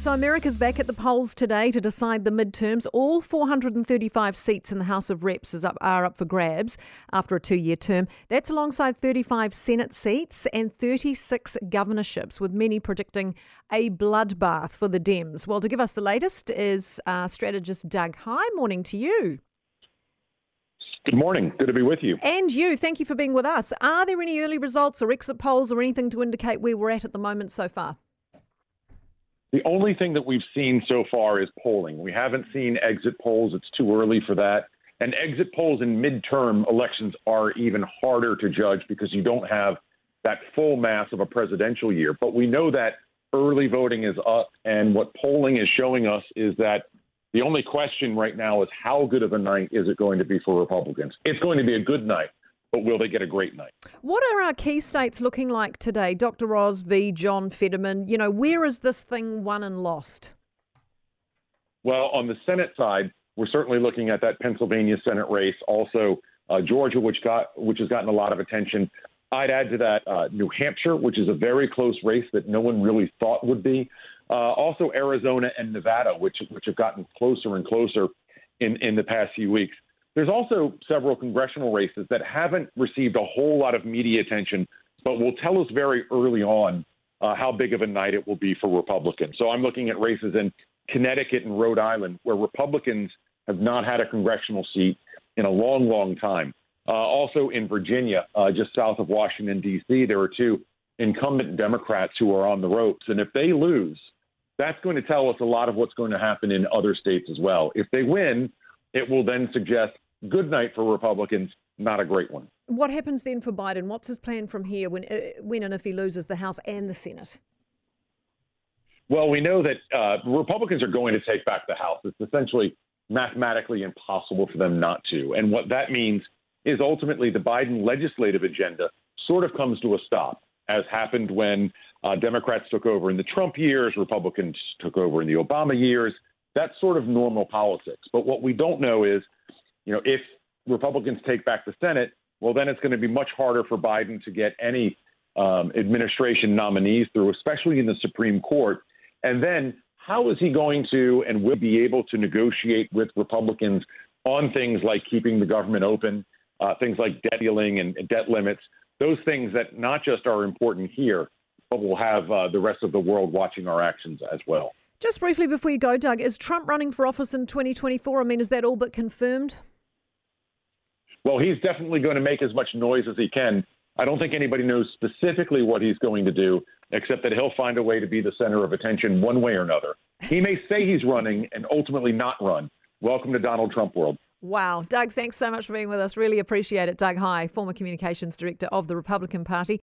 So, America's back at the polls today to decide the midterms. All 435 seats in the House of Reps is up, are up for grabs after a two year term. That's alongside 35 Senate seats and 36 governorships, with many predicting a bloodbath for the Dems. Well, to give us the latest is uh, strategist Doug Heye. Morning to you. Good morning. Good to be with you. And you. Thank you for being with us. Are there any early results or exit polls or anything to indicate where we're at at the moment so far? The only thing that we've seen so far is polling. We haven't seen exit polls. It's too early for that. And exit polls in midterm elections are even harder to judge because you don't have that full mass of a presidential year. But we know that early voting is up. And what polling is showing us is that the only question right now is how good of a night is it going to be for Republicans? It's going to be a good night but will they get a great night? What are our key states looking like today? Dr. Oz v. John Fetterman, you know, where is this thing won and lost? Well, on the Senate side, we're certainly looking at that Pennsylvania Senate race, also uh, Georgia, which got which has gotten a lot of attention. I'd add to that uh, New Hampshire, which is a very close race that no one really thought would be. Uh, also Arizona and Nevada, which which have gotten closer and closer in in the past few weeks. There's also several congressional races that haven't received a whole lot of media attention, but will tell us very early on uh, how big of a night it will be for Republicans. So I'm looking at races in Connecticut and Rhode Island where Republicans have not had a congressional seat in a long, long time. Uh, also in Virginia, uh, just south of Washington, D.C., there are two incumbent Democrats who are on the ropes. And if they lose, that's going to tell us a lot of what's going to happen in other states as well. If they win, it will then suggest good night for Republicans, not a great one. What happens then for Biden? What's his plan from here when, uh, when and if he loses the House and the Senate? Well, we know that uh, Republicans are going to take back the House. It's essentially mathematically impossible for them not to. And what that means is ultimately the Biden legislative agenda sort of comes to a stop, as happened when uh, Democrats took over in the Trump years, Republicans took over in the Obama years. That's sort of normal politics. But what we don't know is, you know, if Republicans take back the Senate, well, then it's going to be much harder for Biden to get any um, administration nominees through, especially in the Supreme Court. And then how is he going to and will be able to negotiate with Republicans on things like keeping the government open, uh, things like debt ceiling and, and, debt limits, those things that not just are important here, but will have uh, the rest of the world watching our actions as well. Just briefly before you go, Doug, is Trump running for office in 2024? I mean, is that all but confirmed? Well, he's definitely going to make as much noise as he can. I don't think anybody knows specifically what he's going to do, except that he'll find a way to be the center of attention one way or another. He may say he's running and ultimately not run. Welcome to Donald Trump world. Wow. Doug, thanks so much for being with us. Really appreciate it. Doug Heye, former communications director of the Republican Party.